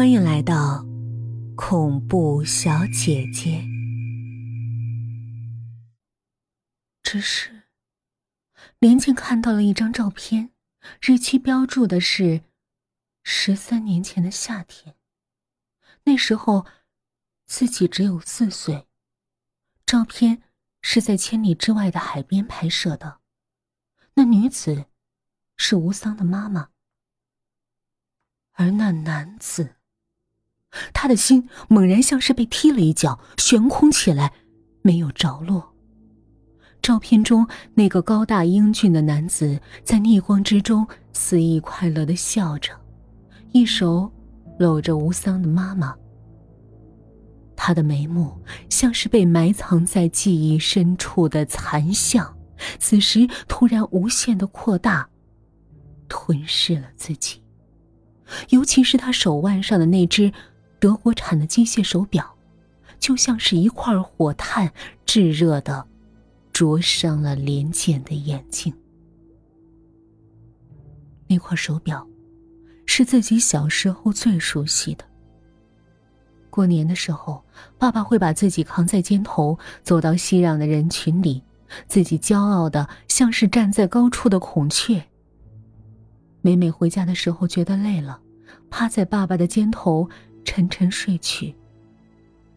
欢迎来到恐怖小姐姐。只是，连静看到了一张照片，日期标注的是十三年前的夏天。那时候，自己只有四岁。照片是在千里之外的海边拍摄的，那女子是吴桑的妈妈，而那男子。他的心猛然像是被踢了一脚，悬空起来，没有着落。照片中那个高大英俊的男子在逆光之中肆意快乐的笑着，一手搂着吴桑的妈妈。他的眉目像是被埋藏在记忆深处的残像，此时突然无限的扩大，吞噬了自己。尤其是他手腕上的那只。德国产的机械手表，就像是一块火炭，炙热的灼伤了林简的眼睛。那块手表，是自己小时候最熟悉的。过年的时候，爸爸会把自己扛在肩头，走到熙攘的人群里，自己骄傲的像是站在高处的孔雀。每每回家的时候觉得累了，趴在爸爸的肩头。沉沉睡去，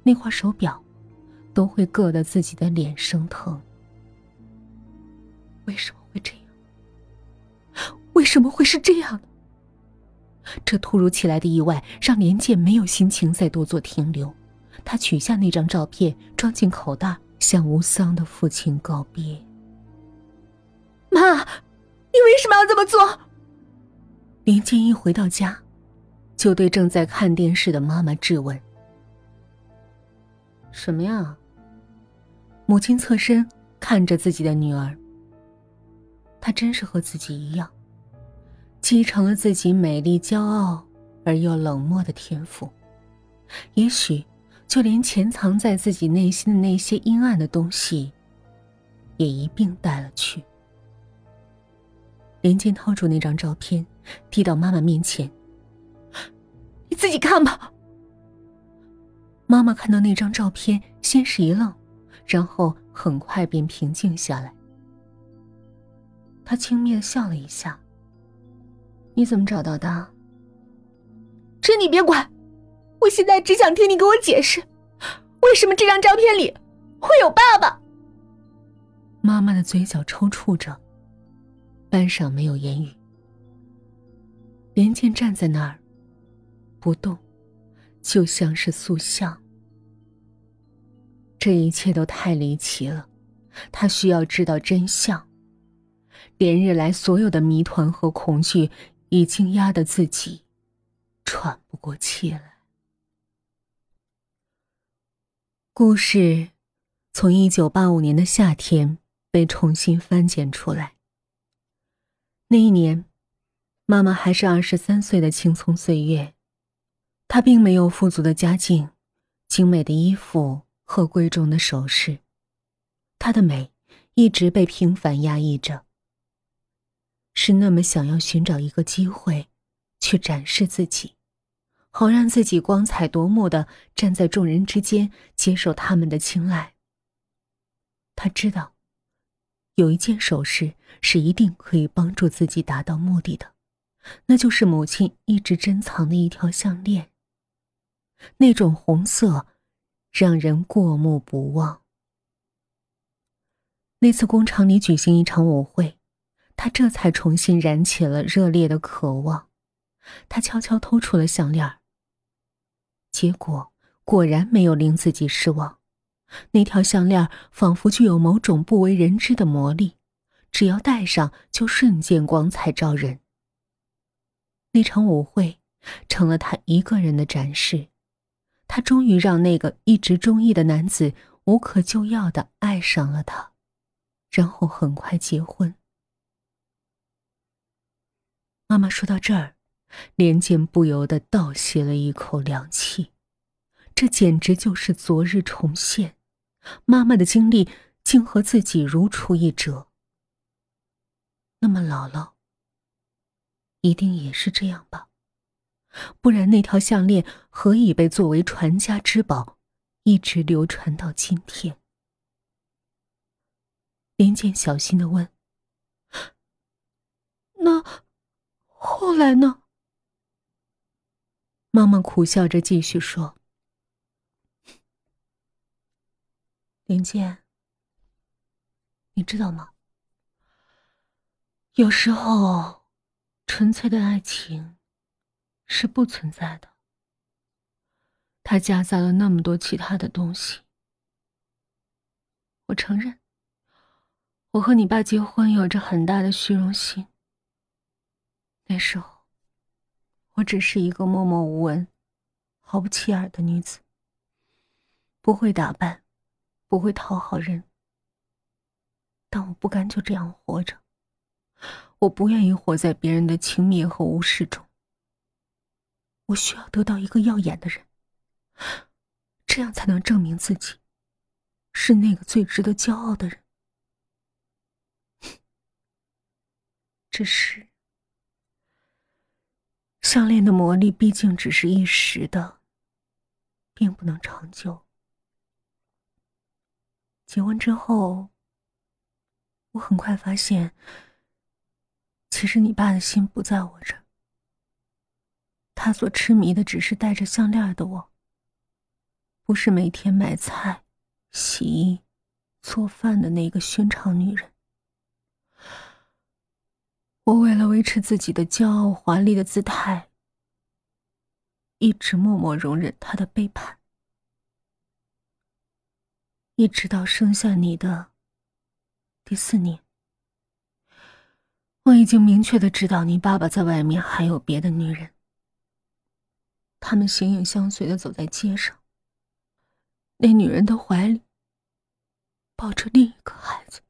那块手表都会硌得自己的脸生疼。为什么会这样？为什么会是这样？这突如其来的意外让连建没有心情再多做停留。他取下那张照片，装进口袋，向吴桑的父亲告别。妈，你为什么要这么做？连建一回到家。就对正在看电视的妈妈质问：“什么呀？”母亲侧身看着自己的女儿。她真是和自己一样，继承了自己美丽、骄傲而又冷漠的天赋。也许，就连潜藏在自己内心的那些阴暗的东西，也一并带了去。连剑掏出那张照片，递到妈妈面前。你自己看吧。妈妈看到那张照片，先是一愣，然后很快便平静下来。她轻蔑的笑了一下：“你怎么找到的？”这你别管，我现在只想听你给我解释，为什么这张照片里会有爸爸。妈妈的嘴角抽搐着，半晌没有言语。连剑站在那儿。不动，就像是塑像。这一切都太离奇了，他需要知道真相。连日来所有的谜团和恐惧，已经压得自己喘不过气来。故事从一九八五年的夏天被重新翻检出来。那一年，妈妈还是二十三岁的青葱岁月。她并没有富足的家境、精美的衣服和贵重的首饰，她的美一直被平凡压抑着。是那么想要寻找一个机会，去展示自己，好让自己光彩夺目的站在众人之间，接受他们的青睐。他知道，有一件首饰是一定可以帮助自己达到目的的，那就是母亲一直珍藏的一条项链。那种红色，让人过目不忘。那次工厂里举行一场舞会，他这才重新燃起了热烈的渴望。他悄悄偷出了项链结果果然没有令自己失望。那条项链仿佛具有某种不为人知的魔力，只要戴上，就瞬间光彩照人。那场舞会成了他一个人的展示。他终于让那个一直中意的男子无可救药的爱上了他，然后很快结婚。妈妈说到这儿，连剑不由得倒吸了一口凉气，这简直就是昨日重现。妈妈的经历竟和自己如出一辙。那么姥姥，一定也是这样吧？不然那条项链何以被作为传家之宝，一直流传到今天？林健小心的问：“那后来呢？”妈妈苦笑着继续说：“林健，你知道吗？有时候，纯粹的爱情是不存在的。它夹杂了那么多其他的东西。我承认，我和你爸结婚有着很大的虚荣心。那时候。”我只是一个默默无闻、毫不起眼的女子，不会打扮，不会讨好人。但我不甘就这样活着，我不愿意活在别人的轻蔑和无视中。我需要得到一个耀眼的人，这样才能证明自己是那个最值得骄傲的人。只是。项链的魔力毕竟只是一时的，并不能长久。结婚之后，我很快发现，其实你爸的心不在我这。他所痴迷的只是戴着项链的我，不是每天买菜、洗衣、做饭的那个寻常女人。我为了维持自己的骄傲、华丽的姿态，一直默默容忍他的背叛，一直到生下你的第四年，我已经明确的知道你爸爸在外面还有别的女人，他们形影相随的走在街上，那女人的怀里抱着另一个孩子。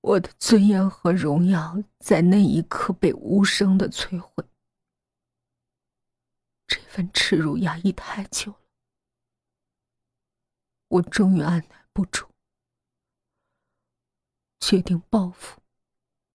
我的尊严和荣耀在那一刻被无声的摧毁，这份耻辱压抑太久了，我终于按耐不住，决定报复。